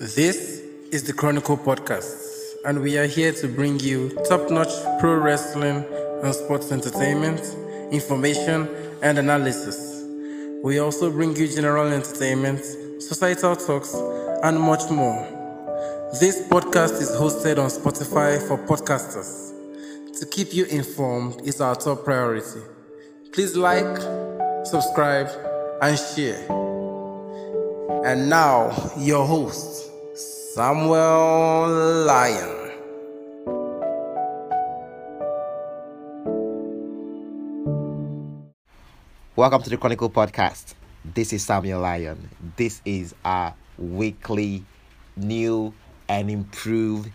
This is the Chronicle Podcast, and we are here to bring you top notch pro wrestling and sports entertainment, information, and analysis. We also bring you general entertainment, societal talks, and much more. This podcast is hosted on Spotify for podcasters. To keep you informed is our top priority. Please like, subscribe, and share. And now, your host, Samuel Lion. Welcome to the Chronicle Podcast. This is Samuel Lion. This is our weekly new and improved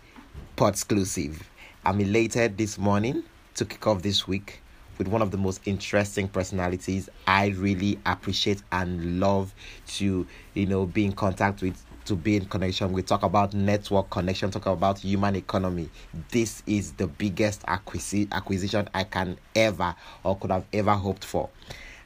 pod exclusive. I'm elated this morning to kick off this week with one of the most interesting personalities I really appreciate and love to, you know, be in contact with to be in connection. We talk about network connection, talk about human economy. This is the biggest acquisi- acquisition I can ever or could have ever hoped for.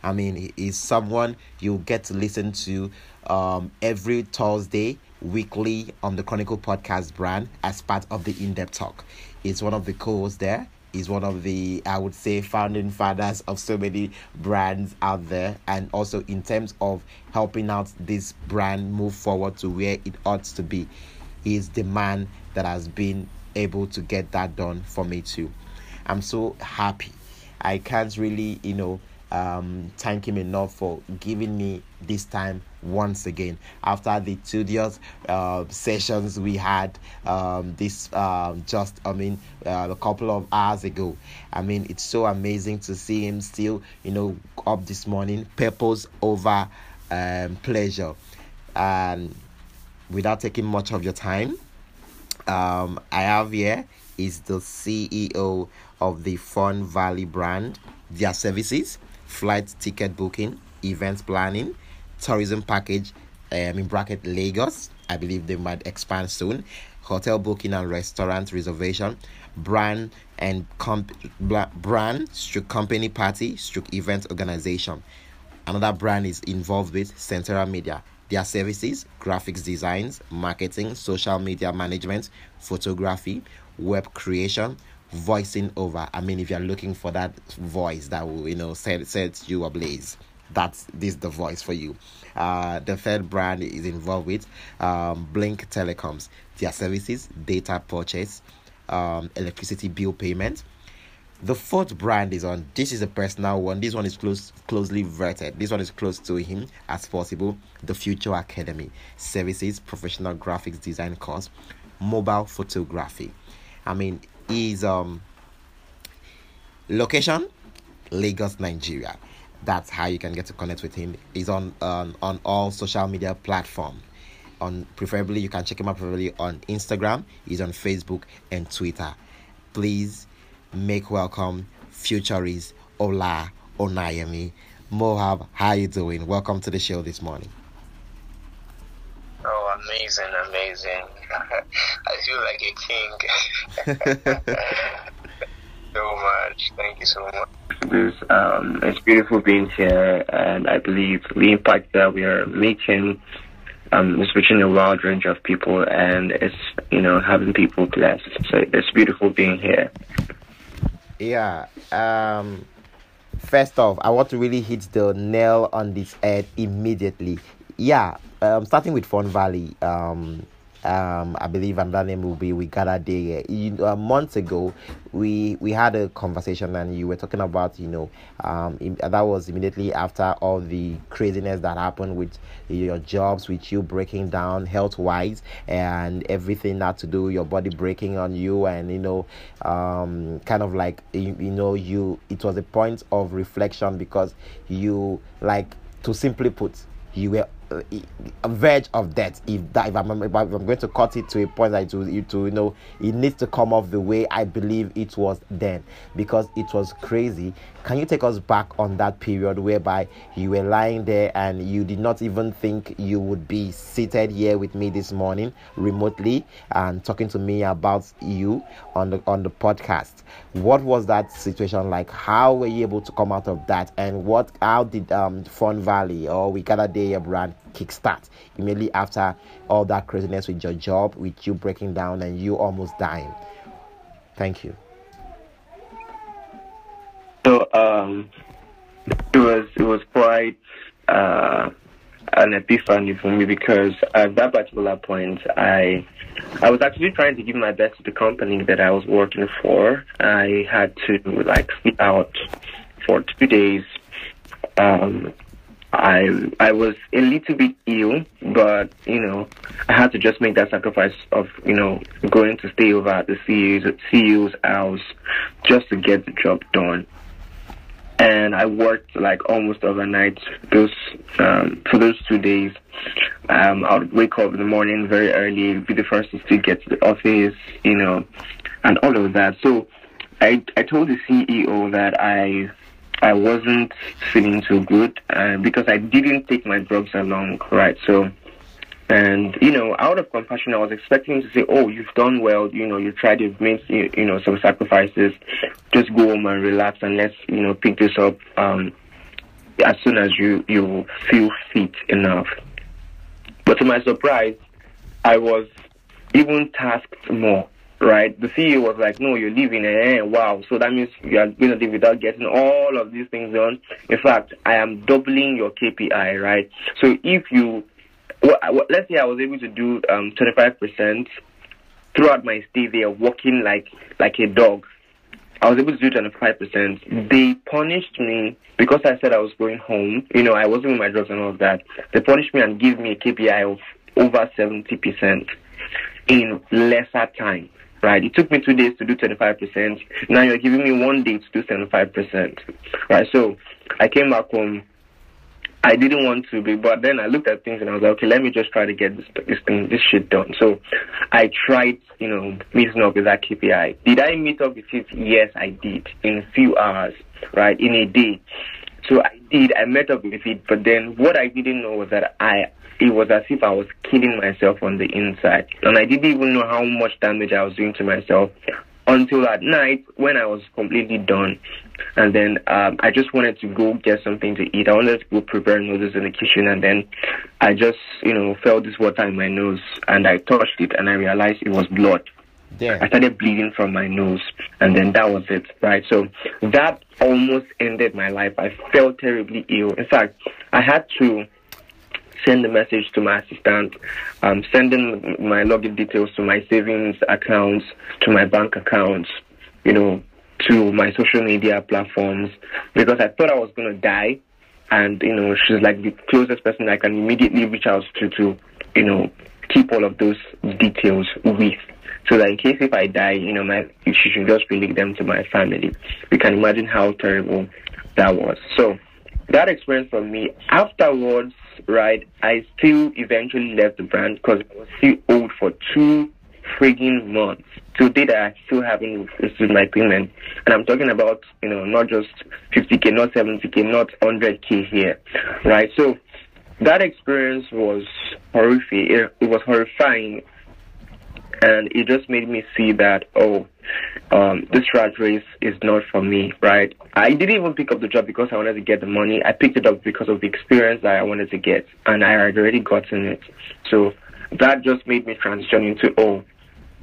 I mean, he is someone you get to listen to um, every Thursday, weekly on the Chronicle Podcast brand as part of the In Depth Talk. He's one of the co hosts there. He's one of the, I would say, founding fathers of so many brands out there. And also, in terms of helping out this brand move forward to where it ought to be, is the man that has been able to get that done for me too. I'm so happy. I can't really, you know, um, thank him enough for giving me this time once again. After the tedious uh, sessions we had um, this uh, just I mean uh, a couple of hours ago. I mean it's so amazing to see him still you know up this morning purpose over um, pleasure. And without taking much of your time um, I have here is the CEO of the Fun Valley brand, their services, flight ticket booking, events planning, tourism package, um, in bracket Lagos. I believe they might expand soon. Hotel booking and restaurant reservation, brand and comp- brand stroke company party stroke event organization. Another brand is involved with Central Media. Their services, graphics designs, marketing, social media management, photography, web creation, voicing over. I mean, if you're looking for that voice that will, you know, set, set you ablaze, that's this is the voice for you. Uh, the third brand is involved with um, Blink Telecoms. Their services, data purchase, um, electricity bill payment, the fourth brand is on. This is a personal one. This one is close, closely verted. This one is close to him as possible. The Future Academy services, professional graphics design course, mobile photography. I mean, is um location Lagos, Nigeria. That's how you can get to connect with him. He's on on on all social media platforms. On preferably, you can check him out preferably on Instagram. He's on Facebook and Twitter. Please make welcome futurist Ola Onayemi. Mohab, how you doing? Welcome to the show this morning. Oh, amazing, amazing. I feel like a king. so much. Thank you so much. Um, it's beautiful being here, and I believe the impact that we are making um, is reaching a wide range of people, and it's you know having people blessed. So it's beautiful being here. Yeah. Um first off, I want to really hit the nail on this head immediately. Yeah, um starting with Fun Valley. Um um I believe another name will be we gather day. You, uh, months ago, we we had a conversation and you were talking about you know um im- that was immediately after all the craziness that happened with your jobs, with you breaking down health wise and everything that to do your body breaking on you and you know um kind of like you, you know you it was a point of reflection because you like to simply put you were uh, a verge of death if that if I'm, if I'm going to cut it to a point that it will you to you know it needs to come off the way I believe it was then because it was crazy. Can you take us back on that period whereby you were lying there and you did not even think you would be seated here with me this morning remotely and talking to me about you on the on the podcast? What was that situation like? How were you able to come out of that and what how did um fun valley or we gather day brand kickstart immediately after all that craziness with your job, with you breaking down and you almost dying? Thank you. So um, it was it was quite uh, an epiphany for me because at that particular point, I I was actually trying to give my best to the company that I was working for. I had to like sleep out for two days. Um, I I was a little bit ill, but you know I had to just make that sacrifice of you know going to stay over at the CEO's, CEO's house just to get the job done and I worked like almost overnight those um, for those two days. Um, I would wake up in the morning very early, be the first to get to the office, you know, and all of that. So I I told the CEO that I I wasn't feeling too good uh, because I didn't take my drugs along, right? So and, you know, out of compassion, I was expecting to say, oh, you've done well, you know, you tried, you've made, you, you know, some sacrifices. Just go home and relax and let's, you know, pick this up um, as soon as you, you feel fit enough. But to my surprise, I was even tasked more, right? The CEO was like, no, you're leaving, eh, wow. So that means you are going to leave without getting all of these things done. In fact, I am doubling your KPI, right? So if you well, let's say I was able to do um, 25% throughout my stay there, walking like like a dog. I was able to do 25%. They punished me because I said I was going home. You know, I wasn't with my drugs and all of that. They punished me and gave me a KPI of over 70% in lesser time. Right, it took me two days to do 25%. Now you're giving me one day to do 75%. Right, so I came back home I didn't want to be, but then I looked at things and I was like, okay, let me just try to get this this thing, this shit done. So I tried, you know, meeting up with that KPI. Did I meet up with it? Yes, I did in a few hours, right, in a day. So I did. I met up with it, but then what I didn't know was that I it was as if I was killing myself on the inside, and I didn't even know how much damage I was doing to myself until at night when I was completely done. And then um, I just wanted to go get something to eat. I wanted to go prepare noodles in the kitchen, and then I just, you know, felt this water in my nose, and I touched it, and I realized it was blood. Yeah. I started bleeding from my nose, and then that was it, right? So that almost ended my life. I felt terribly ill. In fact, I had to send a message to my assistant, um, sending my login details to my savings accounts, to my bank accounts, you know, to my social media platforms because I thought I was going to die. And, you know, she's like the closest person I can immediately reach out to, to, you know, keep all of those details with. So that in case if I die, you know, my, she should just relate them to my family. You can imagine how terrible that was. So that experience for me, afterwards, right, I still eventually left the brand because I was still old for two frigging months. To date, I still haven't received my payment. And I'm talking about, you know, not just 50K, not 70K, not 100K here, right? So that experience was horrific. It was horrifying. And it just made me see that, oh, um, this rat race is not for me, right? I didn't even pick up the job because I wanted to get the money. I picked it up because of the experience that I wanted to get, and I had already gotten it. So that just made me transition into, oh,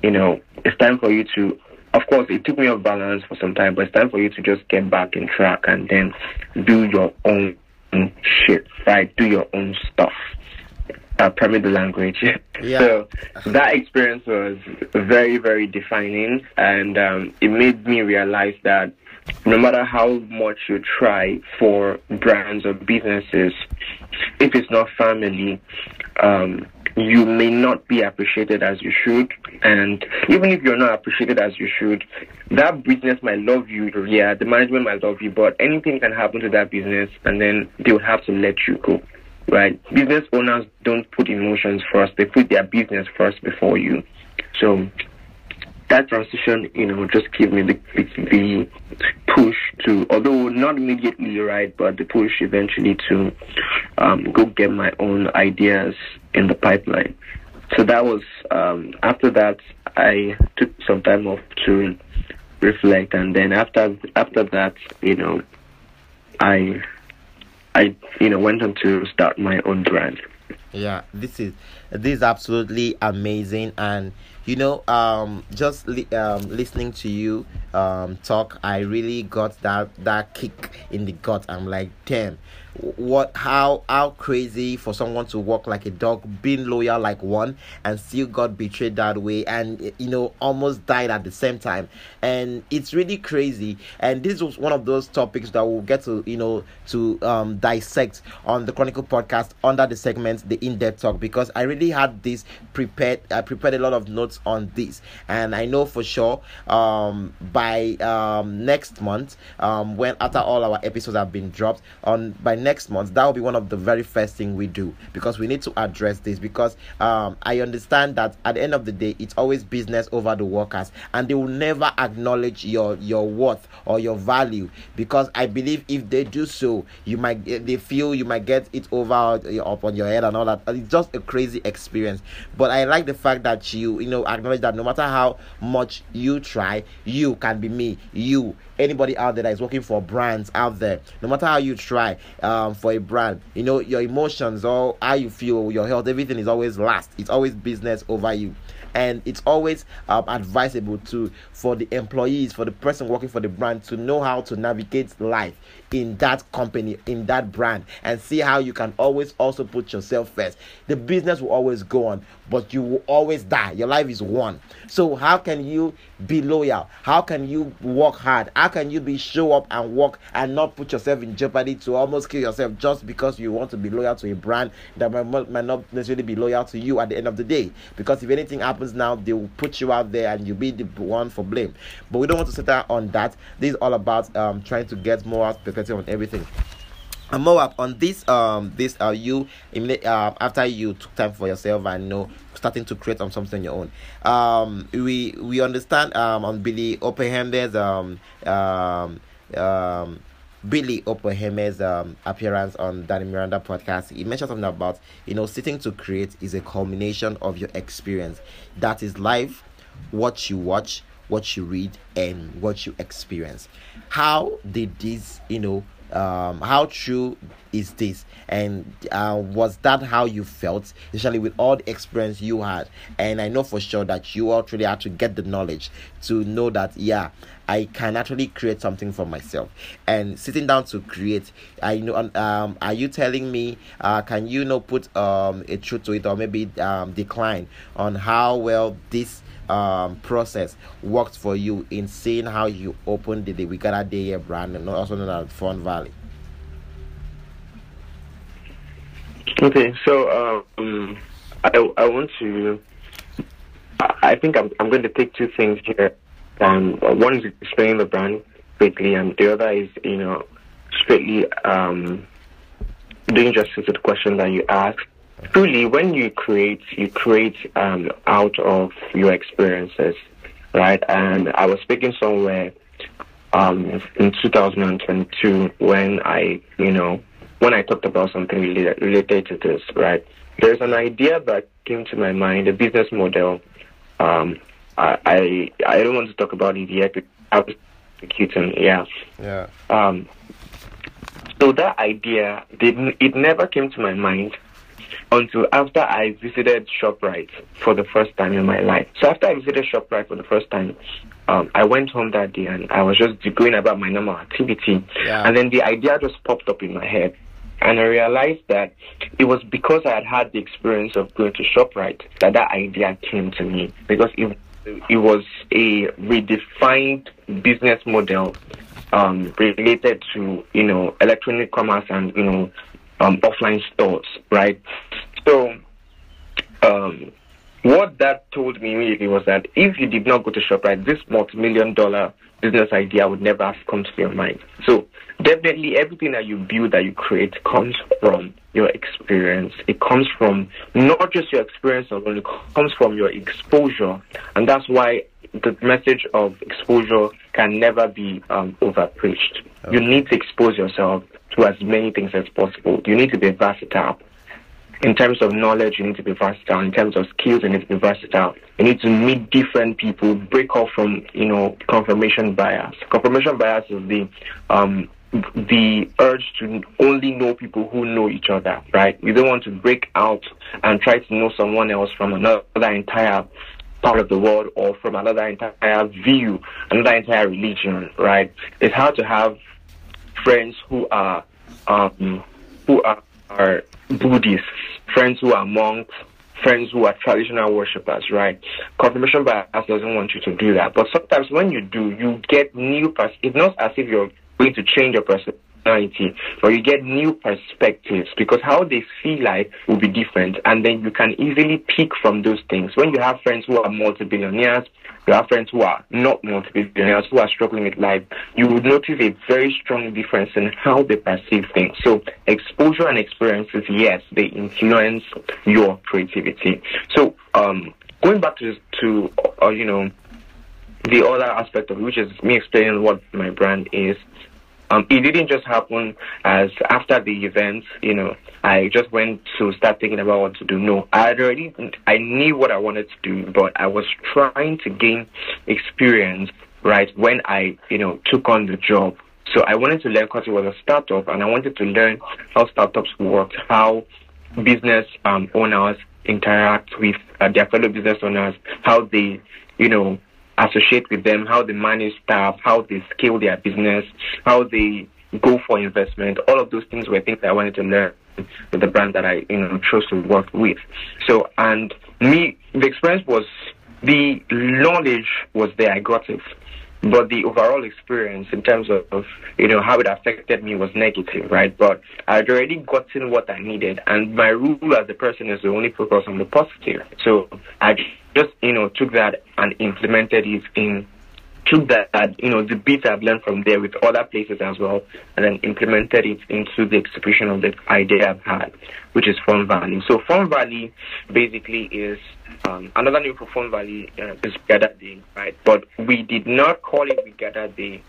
you know, it's time for you to, of course, it took me off balance for some time, but it's time for you to just get back in track and then do your own shit, right? Do your own stuff. Uh, permit the language. Yeah. So that experience was very, very defining, and um, it made me realize that no matter how much you try for brands or businesses, if it's not family, um, you may not be appreciated as you should. And even if you're not appreciated as you should, that business might love you. Yeah, the management might love you, but anything can happen to that business and then they will have to let you go. Right? Business owners don't put emotions first, they put their business first before you. So that transition, you know, just gave me the, the push to, although not immediately, right, but the push eventually to um, go get my own ideas in the pipeline. So that was um, after that I took some time off to reflect, and then after after that, you know, I I you know went on to start my own brand. Yeah, this is this is absolutely amazing, and you know, um, just li- um, listening to you um talk, I really got that that kick in the gut. I'm like, damn, what how how crazy for someone to walk like a dog being loyal like one and still got betrayed that way and you know almost died at the same time. And it's really crazy. And this was one of those topics that we'll get to you know to um dissect on the chronicle podcast under the segment the in-depth talk because i really had this prepared i prepared a lot of notes on this. And i know for sure um by um next month um when after all our episodes have been dropped on by next month that will be one of the very first thing we do because we need to address this because um, i understand that at the end of the day it's always business over the workers and they will never acknowledge your your worth or your value because i believe if they do so you might they feel you might get it over up on your head and all that. It's just a crazy experience. But i like the fact that you you know acknowledge that no matter how much you try you can be me you anybody out there that is working for brands out there no matter how you try um, for a brand you know your emotions or how you feel your health everything is always last. It's always business over you. And it's always um, advisable to for the employees for the person working for the brand to know how to navigate life in that company in that brand and see how you can always also put yourself first. The business will always go on but you will always die. Your life is one so how can you be loyal. How can you work hard? How can you be show up and work and not put yourself in jeopardy to almost kill yourself just because you want to be loyal to a brand that might, might not necessarily be loyal to you at the end of the day? Because if anything happens now they will put you out there and you'll be the one for blame. But we don't want to sit settle on that. This is all about um, trying to get more perspective on everything and Moab on this um this uh you uh, after you took time for yourself and you know starting to create on something on your own um we we understand um on Billy Oppenheimer's um um um Billy Oppenheimer's um, appearance on Danny Miranda podcast, he mentioned something about you know sitting to create is a culmination of your experience. That is life, what you watch, what you read, and what you experience. How did this you know um how true is this? And uh, was that how you felt especially with all the experience you had? And i know for sure that you actually had to get the knowledge to know that yeah i can actually create something for myself. And sitting down to create i know um are you telling me uh can you know put um a truth to it or maybe um decline on how well this um, process worked for you in seeing how you opened the, the Gather Day brand and also known as Fun Valley? Okay, so um, I, I want to. I think I'm, I'm going to take two things here. Um, one is explaining the brand quickly, and the other is, you know, strictly um, doing justice to the question that you asked. Truly, when you create, you create um, out of your experiences, right? And I was speaking somewhere um, in 2022 when I, you know, when I talked about something related, related to this, right? There's an idea that came to my mind, a business model. Um, I, I I don't want to talk about it yet. I was executing, yeah. Yeah. Um, so that idea didn't. It never came to my mind until after I visited Shoprite for the first time in my life. So after I visited Shoprite for the first time, um, I went home that day and I was just going about my normal activity, Yeah. and then the idea just popped up in my head. And I realized that it was because I had had the experience of going to ShopRite that that idea came to me. Because it, it was a redefined business model um, related to, you know, electronic commerce and, you know, um, offline stores, right? So, um, what that told me immediately was that if you did not go to ShopRite, this multi-million dollar business idea would never have come to your mind. So definitely everything that you build, that you create comes from your experience. It comes from not just your experience alone, it comes from your exposure. And that's why the message of exposure can never be um, overpreached. You need to expose yourself to as many things as possible. You need to be versatile in terms of knowledge, you need to be versatile. In terms of skills, you need to be versatile. You need to meet different people, break off from, you know, confirmation bias. Confirmation bias is the um, the urge to only know people who know each other, right? We don't want to break out and try to know someone else from another entire part of the world or from another entire view, another entire religion, right? It's hard to have friends who are um, who are, are Buddhists, friends who are monks, friends who are traditional worshippers, right? Confirmation bias doesn't want you to do that. But sometimes when you do, you get new pers- it's not as if you're going to change your personality, but you get new perspectives because how they see life will be different, and then you can easily pick from those things. When you have friends who are multi-billionaires, you have friends who are not multi-billionaires who are struggling with life, you would notice a very strong difference in how they perceive things. So exposure and experiences, yes, they influence your creativity. So um, going back to to uh, you know the other aspect of it, which is me explaining what my brand is. Um, it didn't just happen as after the event, you know, I just went to start thinking about what to do. No, I already, I knew what I wanted to do, but I was trying to gain experience, right, when I, you know, took on the job. So I wanted to learn because it was a startup and I wanted to learn how startups work, how business um, owners interact with uh, their fellow business owners, how they, you know, associate with them, how they manage staff, how they scale their business, how they go for investment. All of those things were things I wanted to learn with the brand that I you know chose to work with. So and me the experience was the knowledge was there, I got it. But the overall experience in terms of, of, you know how it affected me was negative, right? But I had already gotten what I needed, and my rule as a person is to only focus on the positive. So I just you know took that and implemented it in took that you know the bits I've learned from there with other places as well, and then implemented it into the execution of the idea I've had, which is Fun Valley. So Fun Valley basically is um, another name for Fun Valley uh, is Gather Day, right? But we did not call it We Gather Day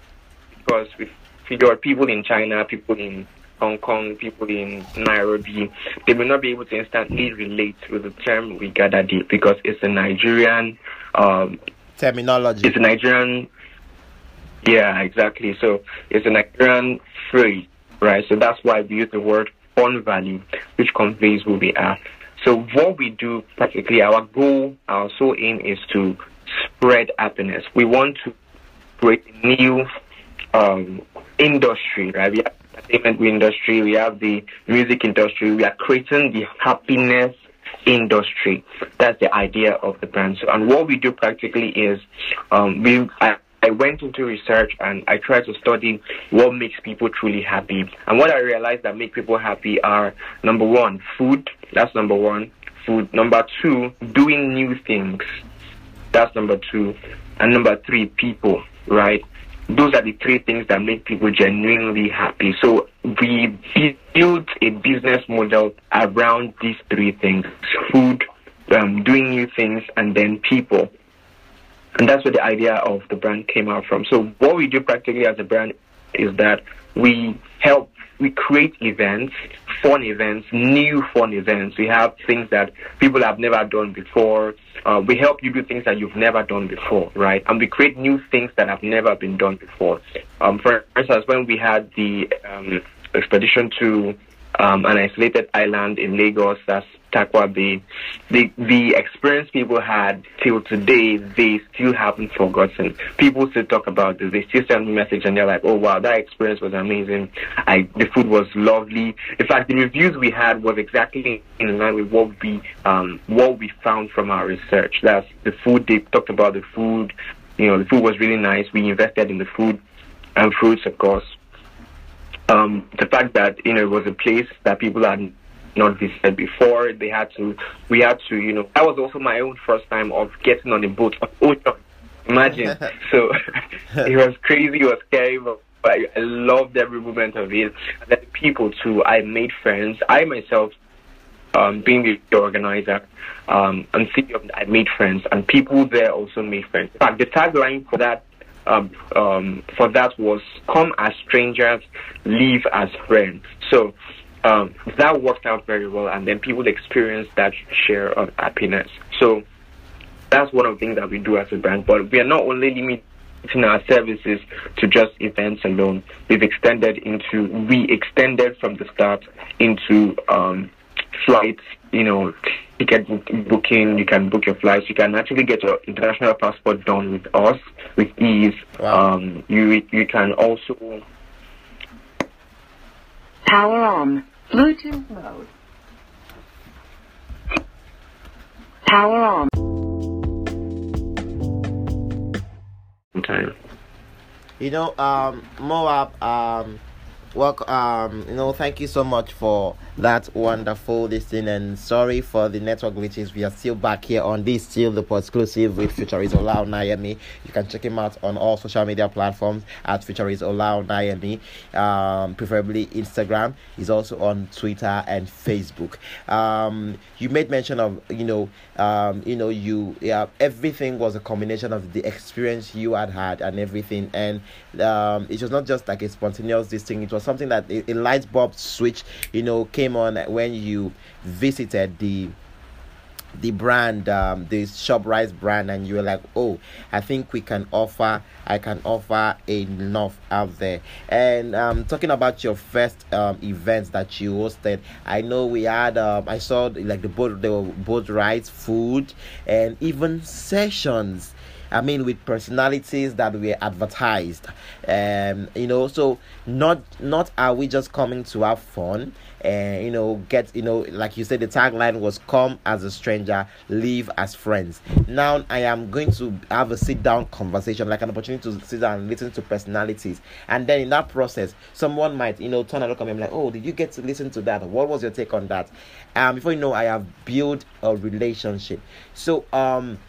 because we figured people in China, people in Hong Kong, people in Nairobi, they may not be able to instantly relate with the term deep because it's a Nigerian um, terminology. It's a Nigerian, yeah, exactly. So it's a Nigerian phrase, right? So that's why we use the word on value, which conveys who we are. So what we do practically, our goal, our sole aim is to spread happiness. We want to create a new um, industry, right? We have entertainment industry, we have the music industry. We are creating the happiness industry. That's the idea of the brand. So, and what we do practically is, um, we I, I went into research and I tried to study what makes people truly happy. And what I realized that make people happy are number one, food. That's number one, food. Number two, doing new things. That's number two. And number three, people, right? Those are the three things that make people genuinely happy. So we built a business model around these three things: food, um, doing new things, and then people. And that's where the idea of the brand came out from. So what we do practically as a brand is that we help we create events, fun events, new fun events. We have things that people have never done before. Uh, we help you do things that you've never done before, right? And we create new things that have never been done before. Um, for instance, when we had the um, expedition to um, an isolated island in Lagos, that's Tarkwa Bay, the the experience people had till today, they still haven't forgotten. People still talk about this. They still send me message and they're like, "Oh wow, that experience was amazing. I the food was lovely. In fact, the reviews we had was exactly in line with what we um, what we found from our research. That's the food. They talked about the food. You know, the food was really nice. We invested in the food and fruits, of course. Um, the fact that you know it was a place that people had not visited before. They had to, we had to, you know, that was also my own first time of getting on a boat on ocean. Imagine. so it was crazy, it was scary, but I, I loved every moment of it. And then people too, I made friends. I myself, um, being the organizer, um, and I made friends, and people there also made friends. In fact, the tagline for that um, um, for that was "Come as strangers, leave as friends." So um, that worked out very well, and then people experience that share of happiness. So that's one of the things that we do as a brand. But we are not only limiting our services to just events alone. We've extended into, we extended from the start into um, flights, you know, ticket booking, you can book your flights, you can actually get your international passport done with us with ease. Wow. Um, you, you can also. Power on. Bluetooth mode. Power on. Okay. You know, um, Moab, um, Welcome, um, you know, thank you so much for that wonderful listening and sorry for the network glitches. We are still back here on this still the exclusive with Futurist Ola Onayemi. You can check him out on all social media platforms at Futurist Ola Onayemi, um, preferably Instagram. He's also on Twitter and Facebook. Um, you made mention of you know, um, you know, you yeah, everything was a combination of the experience you had had and everything, and um, it was not just like a spontaneous this thing. It was something that a, a light bulb switch, you know, came on when you visited the the brand, um, the ShopRite brand, and you were like, oh, I think we can offer, I can offer enough out there. And um, talking about your first um, events that you hosted, I know we had, um, I saw like the boat, the boat rides, food, and even sessions I mean, with personalities that were advertised. Um, you know, so not not are we just coming to have fun and you know get you know like you said the tagline was come as a stranger leave as friends. Now i am going to have a sit down conversation like an opportunity to sit down and listen to personalities. And then in that process someone might you know turn and look at me like oh did you get to listen to that? What was your take on that? Um before you know i have built a relationship. So um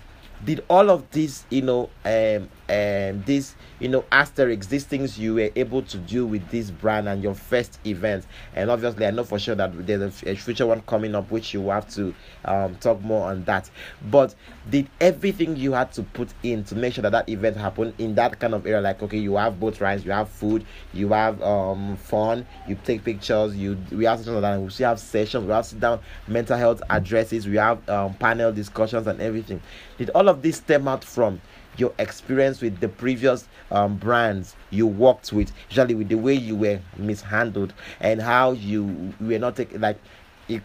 did all of this you know um um this you know asterisks these things you were able to do with this brand and your first event. And obviously i know for sure that there's a, future one coming up which you have to um talk more on that. But did everything you had to put in to make sure that that event happened in that kind of area like okay you have boat rides you have food you have um fun you take pictures you we have like that. We have sessions we have sit down mental health addresses we have um, panel discussions and everything. Did all of this stem out from your experience with the previous um, brands you worked with, especially with the way you were mishandled and how you were not taking like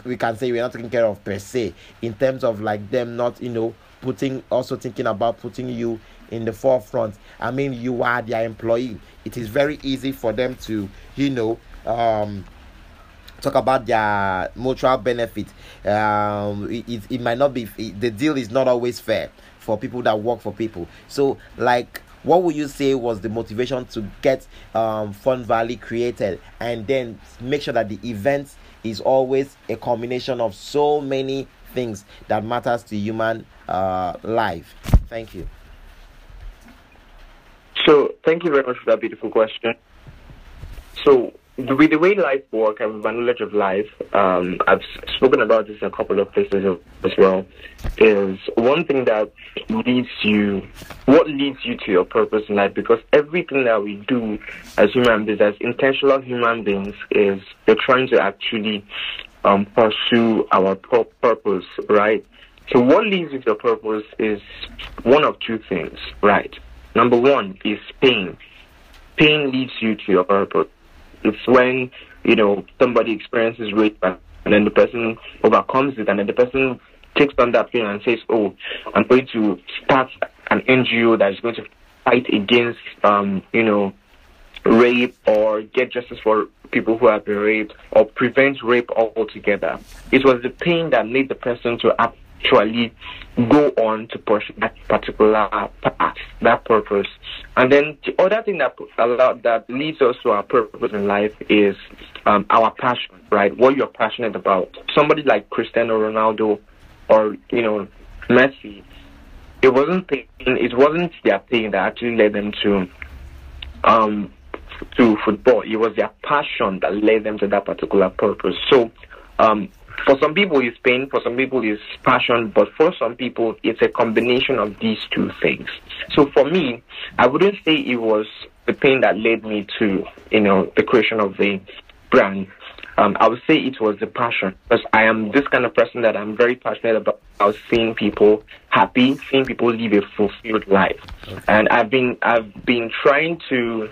we can say were not taken care of per se in terms of like them not you know putting also thinking about putting you in the forefront. I mean, you are their employee. It is very easy for them to you know um talk about their mutual benefit. Um, it, it, it might not be it, the deal is not always fair for people that work for people. So, like, what would you say was the motivation to get um, Fun Valley created and then make sure that the event is always a combination of so many things that matters to human uh, life? Thank you. So, thank you very much for that beautiful question. So, with the way life works and my knowledge of life, um, I've spoken about this in a couple of places as well, is one thing that leads you, what leads you to your purpose in life, because everything that we do as human beings, as intentional human beings, is we're trying to actually um, pursue our purpose, right? So what leads you to your purpose is one of two things, right? Number one is pain. Pain leads you to your purpose it's when you know somebody experiences rape and then the person overcomes it and then the person takes on that pain and says, "Oh, I'm going to start an NGO that is going to fight against, um, you know, rape or get justice for people who have been raped or prevent rape altogether." It was the pain that made the person to actually go on to pursue that particular path, that purpose. And then the other thing that lot that leads us to our purpose in life is um, our passion, right? What you're passionate about. Somebody like Cristiano Ronaldo or you know Messi, it wasn't pain, it wasn't their thing that actually led them to um to football. It was their passion that led them to that particular purpose. So um, for some people, it's pain. For some people, it's passion. But for some people, it's a combination of these two things. So for me, I wouldn't say it was the pain that led me to, you know, the creation of the brand. um, I would say it was the passion because I am this kind of person that I'm very passionate about, about seeing people happy, seeing people live a fulfilled life, and I've been I've been trying to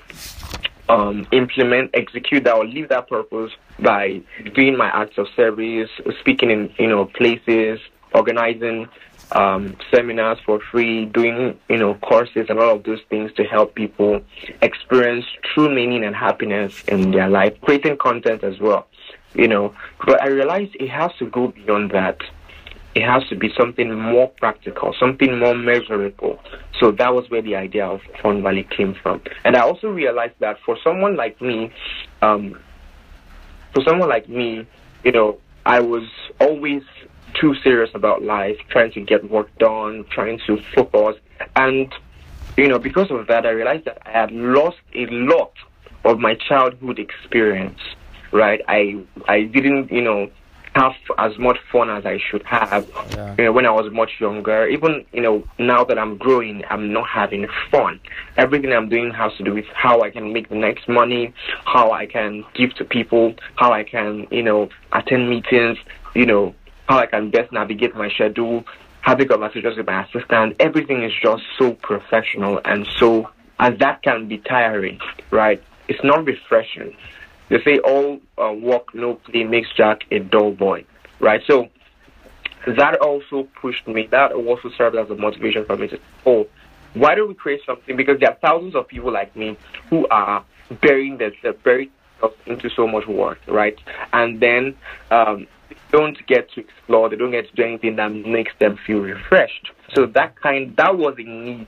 um, implement, execute that, or live that purpose by doing my acts of service, speaking in you know places, organizing um, seminars for free, doing you know courses and all of those things to help people experience true meaning and happiness in their life, creating content as well. You know, but I realized it has to go beyond that. It has to be something more practical, something more measurable. So that was where the idea of Fun Valley came from. And I also realized that for someone like me, um, for someone like me, you know, I was always too serious about life, trying to get work done, trying to focus. And, you know, because of that, I realized that I had lost a lot of my childhood experience, right? I, I didn't, you know, have as much fun as I should have Yeah. you know, when I was much younger. Even, you know, now that I'm growing, I'm not having fun. Everything I'm doing has to do with how I can make the next money, how I can give to people, how I can, you know, attend meetings, you know, how I can best navigate my schedule, having conversations with my assistant. Everything is just so professional and so, and that can be tiring, right? It's not refreshing. They say all uh, work, no play makes Jack a dull boy, right? So that also pushed me. That also served as a motivation for me to, oh, why don't we create something? Because there are thousands of people like me who are burying themselves, themselves into so much work, right? And then um, don't get to explore. They don't get to do anything that makes them feel refreshed. So that kind, that was a need.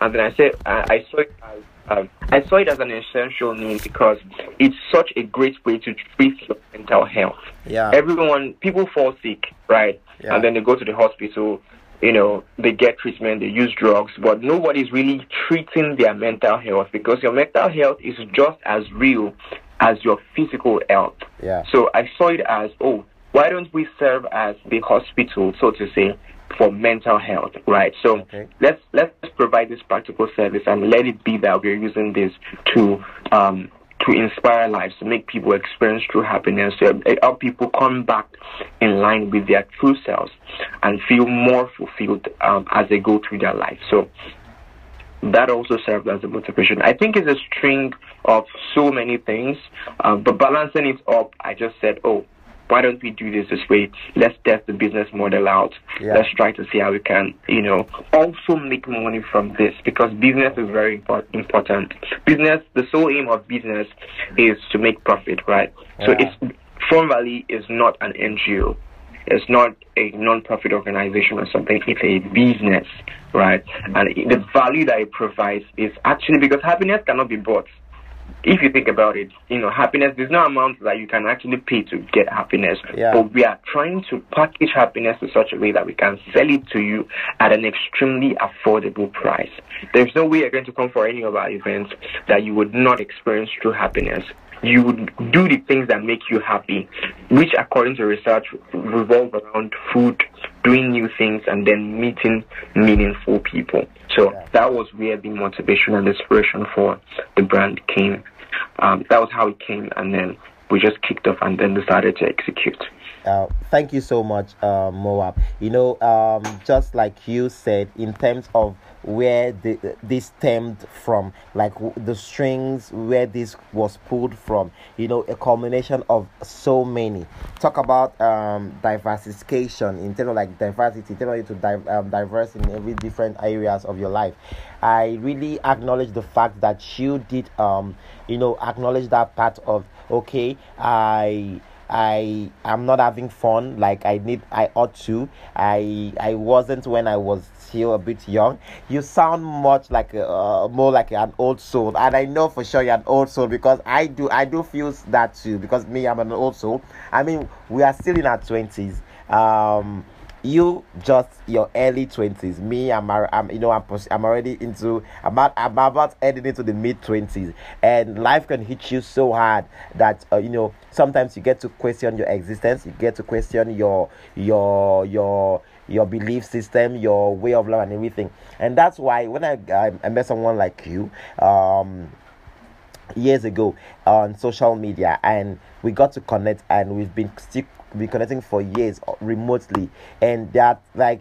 And then I said, I, I saw it as um, I saw it as an essential need because it's such a great way to treat your mental health. Yeah. Everyone, people fall sick, right? Yeah. And then they go to the hospital. You know, they get treatment, they use drugs, but nobody's really treating their mental health because your mental health is just as real as your physical health. Yeah. So I saw it as, oh, why don't we serve as the hospital, so to say, for mental health, right? So Okay. let's let's provide this practical service and let it be that we're using this to um, to inspire lives, to make people experience true happiness, to help people come back in line with their true selves and feel more fulfilled um, as they go through their life. So that also served as a motivation. I think it's a string of so many things, um, but balancing it up, I just said, oh, why don't we do this this way? Let's test the business model out. Yeah. Let's try to see how we can, you know, also make money from this because business is very important. Business, the sole aim of business is to make profit, right? So Yeah. it's Fun Valley is not an NGO. It's not a non-profit organization or something. It's a business, right? And the value that it provides is actually because happiness cannot be bought. If you think about it, you know, happiness, there's no amount that you can actually pay to get happiness. Yeah. But we are trying to package happiness in such a way that we can sell it to you at an extremely affordable price. There's no way you're going to come for any of our events that you would not experience true happiness. You would do the things that make you happy, which, according to research, revolve around food, doing new things, and then meeting meaningful people. So Yeah. that was where the motivation and inspiration for the brand came. Um, that was how it came, and then we just kicked off and then decided to execute. Uh, thank you so much, uh, Moab. You know, um, just like you said, in terms of where the, this stemmed from, like the strings, where this was pulled from, you know, a combination of so many. Talk about um, diversification in terms of like diversity, of you to di- um, diverse in every different areas of your life. I really acknowledge the fact that you did, um, you know, acknowledge that part of okay, I. I am not having fun like I need I ought to. I I wasn't when I was still a bit young. You sound much like uh, more like an old soul, and I know for sure you're an old soul because I do I do feel that too. Because me, I'm an old soul. I mean, we are still in our twenties. Um, you just your early 20s me i'm, I'm you know I'm, I'm already into about, I'm about heading into the mid 20s and life can hit you so hard that uh, you know sometimes you get to question your existence. You get to question your your your your belief system your way of life and everything. And that's why when i i, I met someone like you um years ago on social media and we got to connect and we've been still been connecting for years uh, remotely and that like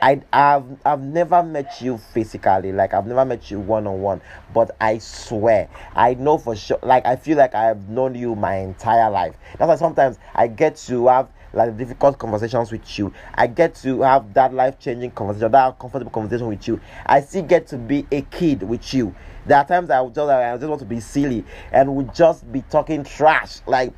I I've I've never met you physically, like I've never met you one on one, but I swear I know for sure. Like I feel like I have known you my entire life. That's why sometimes I get to have like difficult conversations with you. I get to have that life changing conversation, that comfortable conversation with you. I still get to be a kid with you. There are times I would just I just want to be silly and we just be talking trash like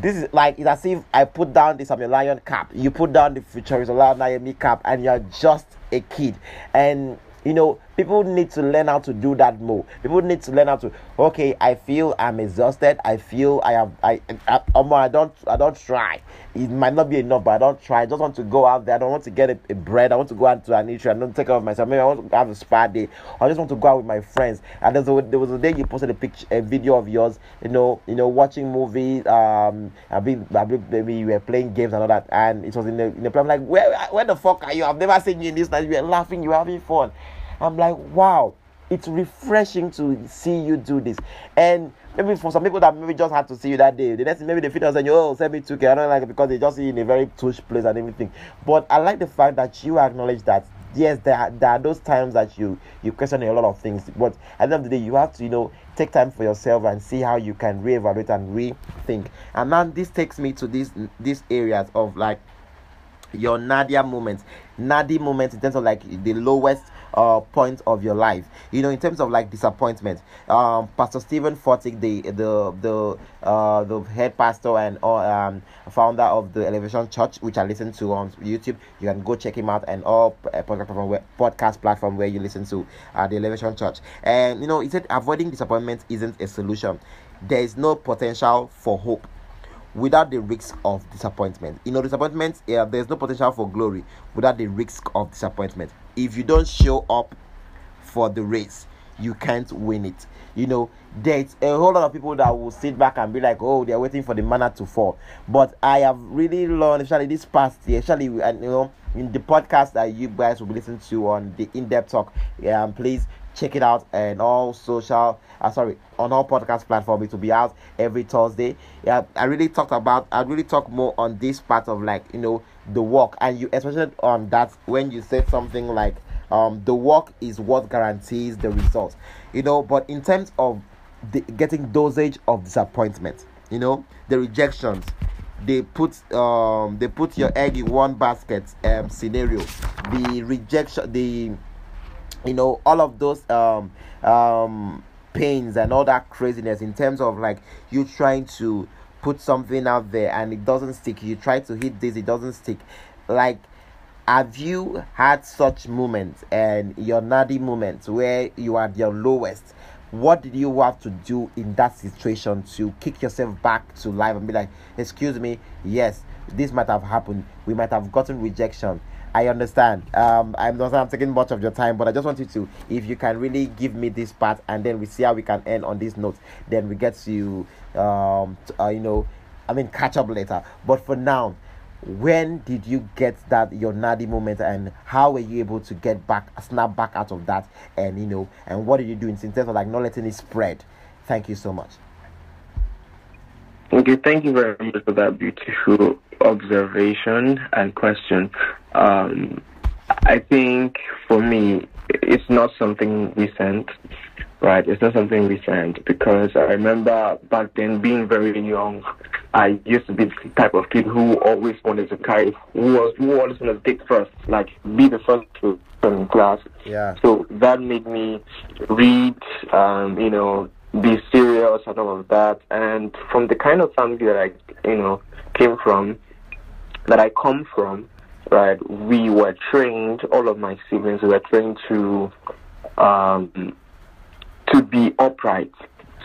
this is like it's as if I put down this I'm a lion cap, you put down the future is a lion cap, and you're just a kid. And you know, people need to learn how to do that more. People need to learn how to. Okay, I feel I'm exhausted. I feel I am. I. I, I, I don't. I don't try. It might not be enough, but I don't try. I just want to go out there. I don't want to get a, a bread. I want to go out to an issue. I don't take care of myself. Maybe I want to have a spa day. I just want to go out with my friends. And there's a, there was a day you posted a picture, a video of yours. You know, you know, watching movies. Um, been, I've been maybe you were playing games and all that, and it was in the in the. I'm like, where, where the fuck are you? I've never seen you in this night. You were laughing. You were having fun. I'm like, wow, it's refreshing to see you do this. And maybe for some people that maybe just had to see you that day, the next maybe they feel saying, oh, send me 2K. I don't like it because they just see you in a very tush place and everything. But I like the fact that you acknowledge that yes, there are, there are those times that you you question a lot of things. But at the end of the day, you have to, you know, take time for yourself and see how you can reevaluate and rethink. And now this takes me to these these areas of like your nadir moments nadir moments in terms of like the lowest uh point of your life. You know in terms of like disappointment. Um pastor steven furtick the the the uh the head pastor and uh, um founder of the elevation church which i listen to on youtube. You can go check him out and all uh, podcast platform where, podcast platform where you listen to uh, the elevation church. And you know he said avoiding disappointment isn't a solution. There is no potential for hope without the risk of disappointment. You know, disappointment, yeah, there's no potential for glory without the risk of disappointment. If you don't show up for the race, you can't win it. You know, there's a whole lot of people that will sit back and be like, oh, they're waiting for the manna to fall. But I have really learned, especially this past year, especially, and you know, in the podcast that you guys will be listening to on the in depth talk, yeah, please check it out and all social uh, sorry on all podcast platforms it will be out every thursday. Yeah i really talked about i really talk more on this part of like you know the work. And you especially on that when you said something like um the work is what guarantees the results. You know but in terms of the getting dosage of disappointment you know the rejections they put um they put your egg in one basket um scenario. The rejection the you know all of those um um pains and all that craziness in terms of like you trying to put something out there and it doesn't stick. You try to hit this it doesn't stick. Like have you had such moments and your nadir moments where you are at your lowest? What did you have to do in that situation to kick yourself back to life and be like excuse me yes this might have happened. We might have gotten rejection I understand. Um, I'm not I'm taking much of your time, but I just want you to, if you can really give me this part, and then we see how we can end on this note. Then we get to, um, to, uh, you know, I mean, catch up later. But for now, when did you get that your nadir moment, and how were you able to get back, snap back out of that, and you know, and what did you do in terms of like not letting it spread? Thank you so much. Okay, thank you very much for that beautiful observation and question. Um, I think for me, it's not something recent, right? It's not something recent because I remember back then being very young. I used to be the type of kid who always wanted to carry, who was who always wanted to take first, like be the first to in class. Yeah. So that made me read, um, you know, be serious and all of that. And from the kind of family that I, you know, came from, that I come from, right, we were trained, all of my siblings were trained to, um, to be upright,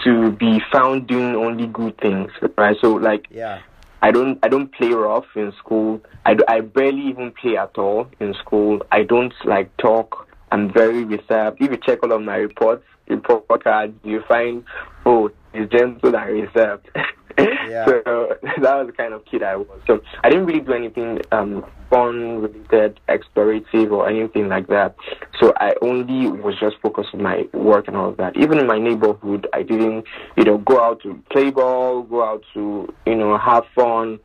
to be found doing only good things, right? So like, Yeah. I don't I don't play rough in school. I, I barely even play at all in school. I don't like talk. I'm very reserved. If you check all of my reports, report cards, you find oh he's gentle and reserved. Yeah. So that was the kind of kid I was. So I didn't really do anything um fun related, explorative or anything like that. So I only was just focused on my work and all of that. Even in my neighborhood, I didn't, you know, go out to play ball, go out to, you know, have fun,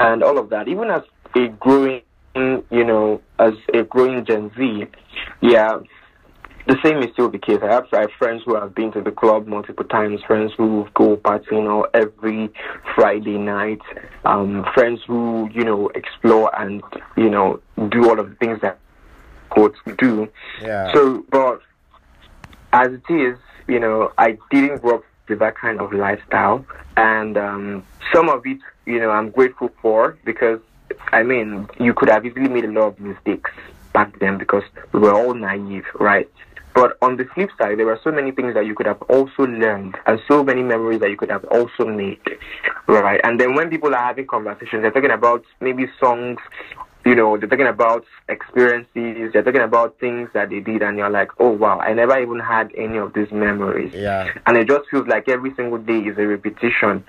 and all of that. Even as a growing, you know, as a growing Gen Z, yeah, the same is still the case. I have, I have friends who have been to the club multiple times, friends who go partying you know, every Friday night, um, friends who, you know, explore and, you know, do all of the things that quotes do. Yeah. So, but as it is, you know, I didn't grow up with that kind of lifestyle. And um, some of it, you know, I'm grateful for because, I mean, you could have easily made a lot of mistakes back then because we were all naive, right? But on the flip side, there were so many things that you could have also learned and so many memories that you could have also made, right? And then when people are having conversations, they're talking about maybe songs, you know, they're talking about experiences, they're talking about things that they did, and you're like, oh wow, I never even had any of these memories. Yeah. And it just feels like every single day is a repetition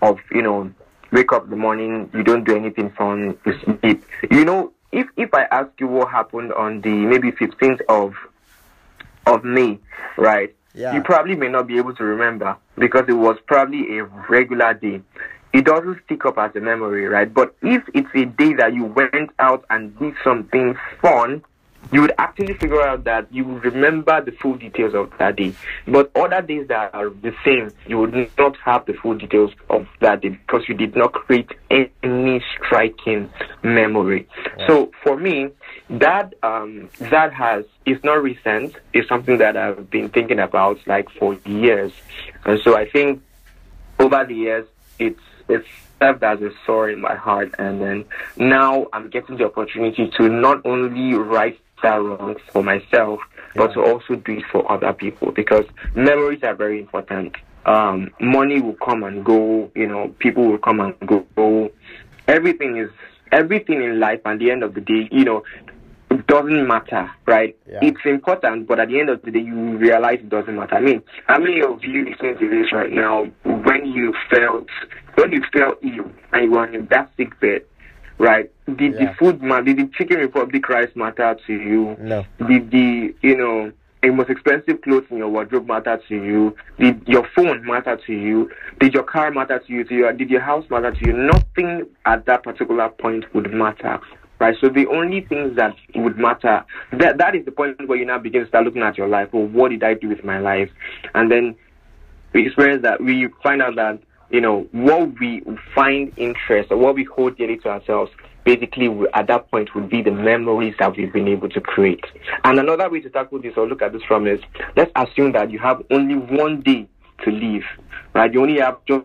of, you know, wake up in the morning, you don't do anything fun, you sleep. You know, if if I ask you what happened on the maybe 15th of of May, right? Yeah. You probably may not be able to remember because it was probably a regular day. It doesn't stick up as a memory, right? But if it's a day that you went out and did something fun, you would actually figure out that you would remember the full details of that day. But other days that are the same, you would not have the full details of that day because you did not create any striking memory. So for me, that um, that has it's not recent. It's something that I've been thinking about like for years, and so I think over the years it's it's served as a sore in my heart. And then now I'm getting the opportunity to not only right that wrong for myself, but to also do it for other people because memories are very important. Um, money will come and go, you know, people will come and go. Everything is everything in life. At the end of the day, you know, it doesn't matter, right? Yeah. It's important, but at the end of the day, you realize it doesn't matter. I mean, how many of you listening to this right now, when you felt, when you felt ill and you were in that sick bed, right? Did Yeah. the food matter? Did the Chicken Republic rice matter to you? No. Did the, you know, the most expensive clothes in your wardrobe matter to you? Did your phone matter to you? Did your car matter to you? Did your, did your house matter to you? Nothing at that particular point would matter. Right, so the only things that would matter, that that is the point where you now begin to start looking at your life. Well, what did I do with my life? And then we experience that we find out that you know what we find interest or what we hold dearly to ourselves basically at that point would be the memories that we've been able to create. And another way to tackle this or look at this from is let's assume that you have only one day to live right? You only have just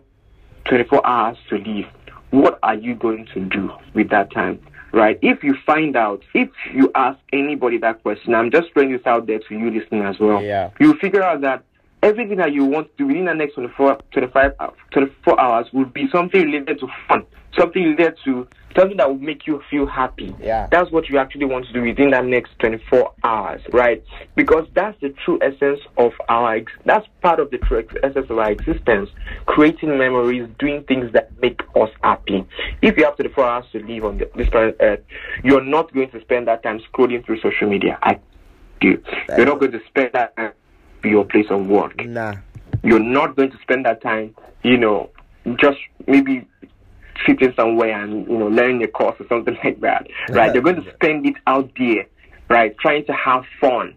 24 hours to live. What are you going to do with that time right if you find out if you ask anybody that question i'm just throwing this out there to you listening as well Yeah. you figure out that everything that you want to do within the next 24, 25, uh, 24 hours would be something related to fun, something related to something that would make you feel happy. Yeah. That's what you actually want to do within that next 24 hours, right? Because that's the true essence of our, ex- that's part of the true ex- essence of our existence, creating memories, doing things that make us happy. If you have 24 hours to live on the, this planet Earth, you're not going to spend that time scrolling through social media. I do. You're not going to spend that time your place of work Nah. you're not going to spend that time, you know, just maybe sitting somewhere and, you know, learning a course or something like that, right? You're going to spend it out there, right? Trying to have fun.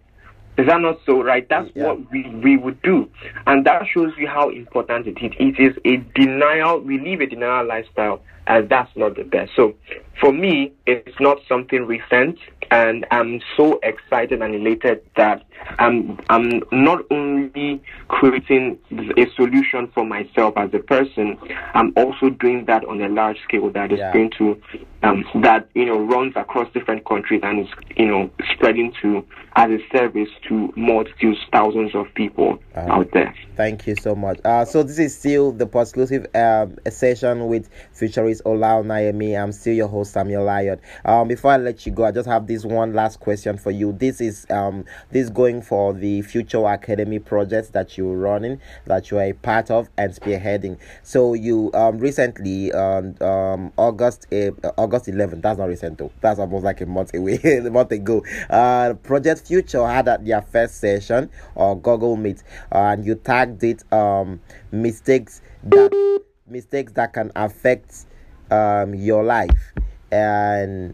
Is that not so, right? That's Yeah. what we, we would do. And that shows you how important it is. It is a denial, we live a denial lifestyle, and that's not the best. So for me, it's not something recent, and I'm so excited and elated that I'm, I'm not only creating a solution for myself as a person, I'm also doing that on a large scale that is Yeah. going to, um, that, you know, runs across different countries and is, you know, spreading to as a service to multitudes, thousands of people Uh-huh. out there. Thank you so much. Uh, so this is still the exclusive um, session with futurist Ola Onayemi. I'm still your host Samuel Lion. Um, before I let you go, I just have this one last question for you. This is um, this going for the Future Academy project that you're running, that you are a part of and spearheading. So you um, recently on um, August uh, August 11th. That's not recent though. That's almost like a month away, a month ago. Uh, Project Future had at their first session or Google Meet, uh, and you tagged it um, mistakes that mistakes that can affect um, your life and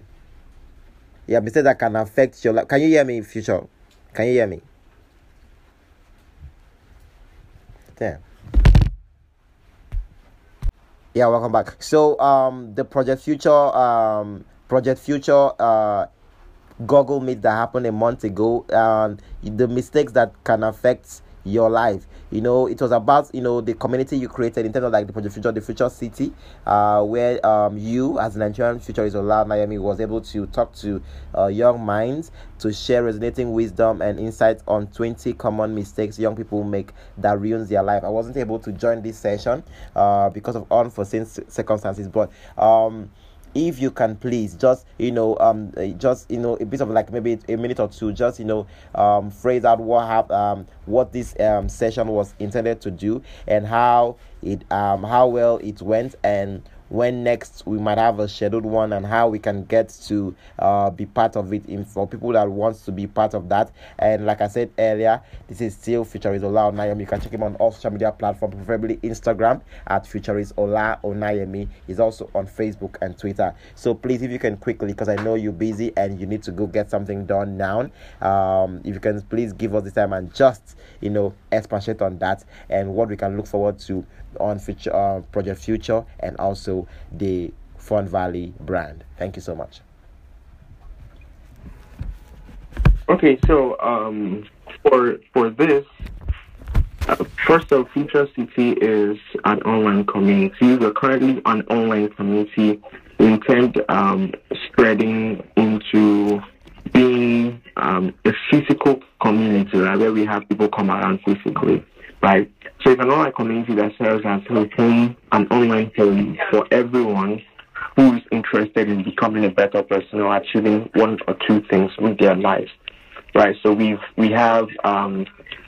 yeah mistakes that can affect your life. Can you hear me, Future? Can you hear me? Damn. Yeah, welcome back. So, um, the Project Future, um, Project Future, uh, Google Meet that happened a month ago, and the mistakes that can affect your life. You know, it was about you know the community you created in terms of like the Project Future, the Future City, uh, where um you as an Nigerian futurist Ola Onayemi was able to talk to uh, young minds to share resonating wisdom and insights on 20 common mistakes young people make that ruins their life. I wasn't able to join this session uh because of unforeseen circumstances, but um if you can please just you know um uh, just you know a bit of like maybe a minute or two just you know um phrase out what have um what this um session was intended to do and how it um how well it went and when next we might have a scheduled one and how we can get to uh, be part of it in, for people that wants to be part of that. And like i said earlier this is still futurist ola onayemi you can check him on all social media platforms preferably instagram at futurist ola onayemi he's also on facebook and twitter. So please if you can quickly because i know you're busy and you need to go get something done now um, if you can please give us the time and just you know expatiate on that. And what we can look forward to on future uh, project future and also the fun valley brand thank you so much Okay, so um, for for this, uh, first of Future City is an online community. We're currently an online community. We intend um, spreading into being um, a physical community, right, where we have people come around physically, right? So it's an online community that serves as a home, an online home for everyone who is interested in becoming a better person or achieving one or two things with their lives right? So we've we have um,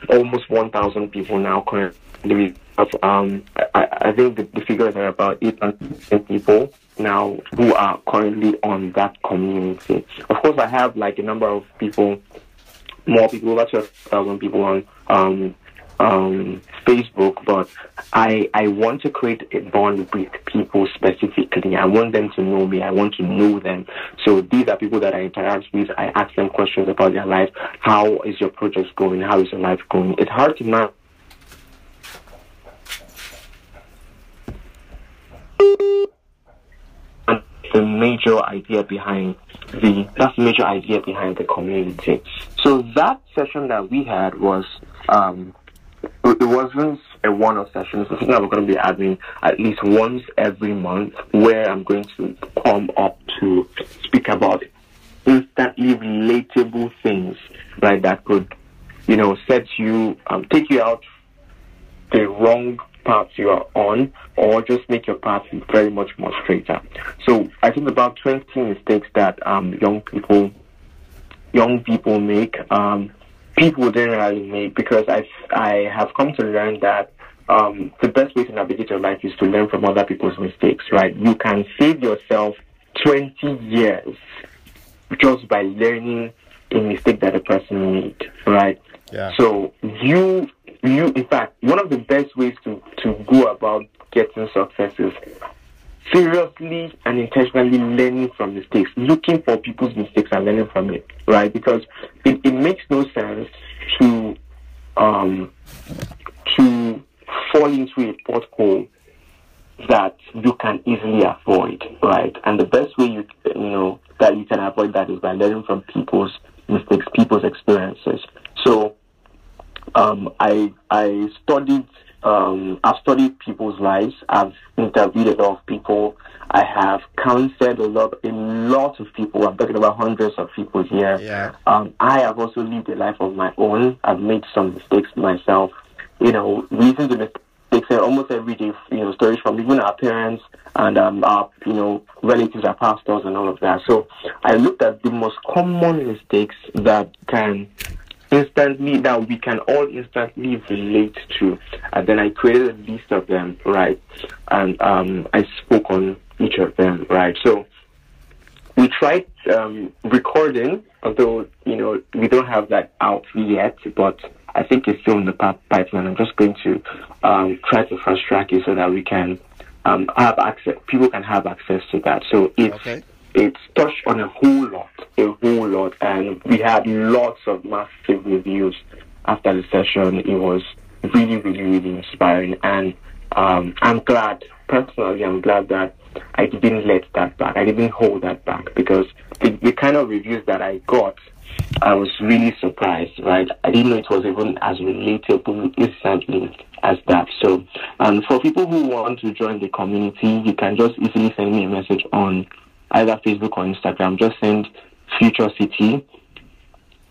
almost 1,000 people now currently. Have, um, I, I think the, the figures are about 800 people now who are currently on that community. Of course, I have like a number of people, more people, over 12,000 people on um, um, Facebook, but I I want to create a bond with people specifically. I want them to know me. I want to know them. So these are people that I interact with. I ask them questions about their life. How is your project going? How is your life going? It's hard to know. the major idea behind the that's the major idea behind the community. So that session that we had was um it wasn't a one-off session. It's something we're going to be having at least once every month, where I'm going to come up to speak about instantly relatable things, right? That could, you know, set you, um, take you out the wrong path you are on, or just make your path very much more straighter. So I think about 20 mistakes that um, young people, young people make. Um, people generally make because I I have come to learn that um, the best way to navigate your life is to learn from other people's mistakes. Right? You can save yourself 20 years just by learning a mistake that a person made. Right? Yeah. So you you in fact one of the best ways to to go about getting success is seriously and intentionally learning from mistakes, looking for people's mistakes and learning from it, right? Because it, it makes no sense to um, to fall into a pothole that you can easily avoid, right? And the best way you you know that you can avoid that is by learning from people's mistakes, people's experiences. So um, I I studied um, I've studied people's lives. I've interviewed a lot of people. I have counseled a lot, a lot of people. I'm talking about hundreds of people here. Yeah. Um, I have also lived a life of my own. I've made some mistakes myself. You know, reasons the mistakes are almost every day. You know, stories from even our parents and um, our you know relatives, our pastors, and all of that. So I looked at the most common mistakes that can instantly that we can all instantly relate to. And then i created a list of them right? And um, i spoke on each of them right? So we tried um, recording although you know we don't have that out yet but i think it's still in the pipeline. I'm just going to um, try to fast track it so that we can um, have access people can have access to that. So it's Okay. It's touched on a whole lot, a whole lot, and we had lots of massive reviews after the session. It was really, really, really inspiring, and um, I'm glad, personally, I'm glad that I didn't let that back. I didn't hold that back because the, the kind of reviews that I got, I was really surprised, right? I didn't know it was even as relatable instantly as that. So, um, for people who want to join the community, you can just easily send me a message on either Facebook or Instagram. Just send Future City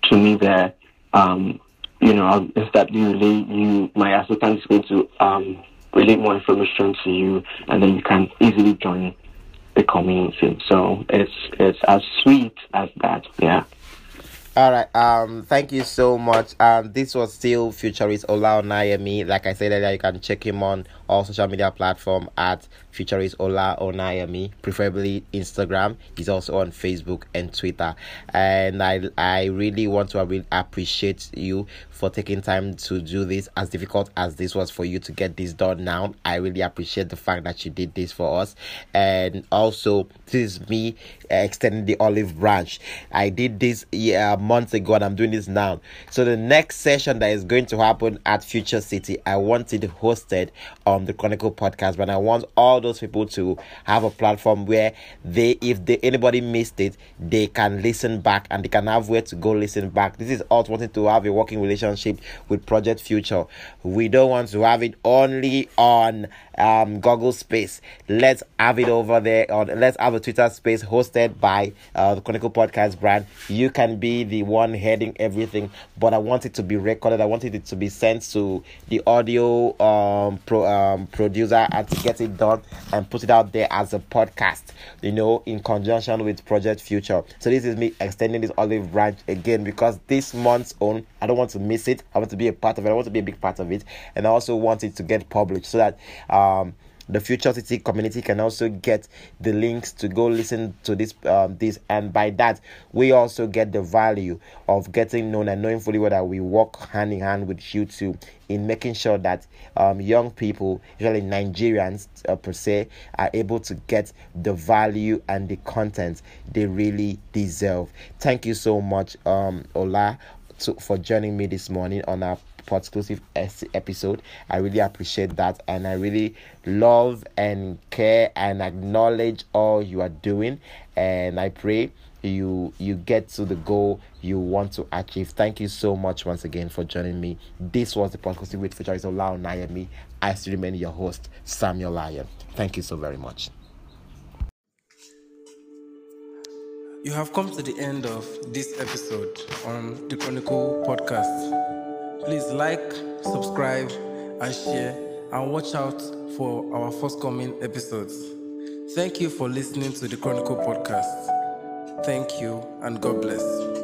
to me there. Um, you know, I'll instantly relay you. My assistant is going to um, relay more information to you, and then you can easily join the community. So it's it's as sweet as that. Yeah. All right. Um. Thank you so much. Um. This was still Futurist Ola Onayemi. Like I said earlier, you can check him on all social media platform at Futurist Ola Onayemi, preferably Instagram. He's also on Facebook and Twitter. And I I really want to really appreciate you for taking time to do this. As difficult as this was for you to get this done now, I really appreciate the fact that you did this for us. And also, this is me extending the olive branch. I did this yeah months ago, and I'm doing this now. So the next session that is going to happen at Future City, I want it hosted on the Chronicle podcast, but I want all those people to have a platform where they, if they anybody missed it, they can listen back and they can have where to go listen back. This is us wanting to have a working relationship with Project Future. We don't want to have it only on um Google Space. Let's have it over there on let's have a Twitter space hosted by uh, the Chronicle Podcast brand. You can be the one heading everything, but I want it to be recorded. I wanted it to be sent to the audio um pro um producer and to get it done and put it out there as a podcast, you know, in conjunction with Project Future. So this is me extending this olive branch again because this month's own, I don't want to miss it. I want to be a part of it. I want to be a big part of it, and I also want it to get published so that um the future city community can also get the links to go listen to this um, this and by that we also get the value of getting known and knowing fully that we work hand in hand with you too in making sure that um, young people especially nigerians uh, per se are able to get the value and the content they really deserve. Thank you so much um ola to, for joining me this morning on our exclusive episode. I really appreciate that, and I really love and care and acknowledge all you are doing. And I pray you you get to the goal you want to achieve. Thank you so much once again for joining me. This was the podcast with Futurist Ola Onayemi. I still remain your host, Samuel Lion. Thank you so very much. You have come to the end of this episode on the Chronicle podcast. Please like, subscribe, and share, and watch out for our forthcoming episodes. Thank you for listening to the Chronicle podcast. Thank you, and God bless.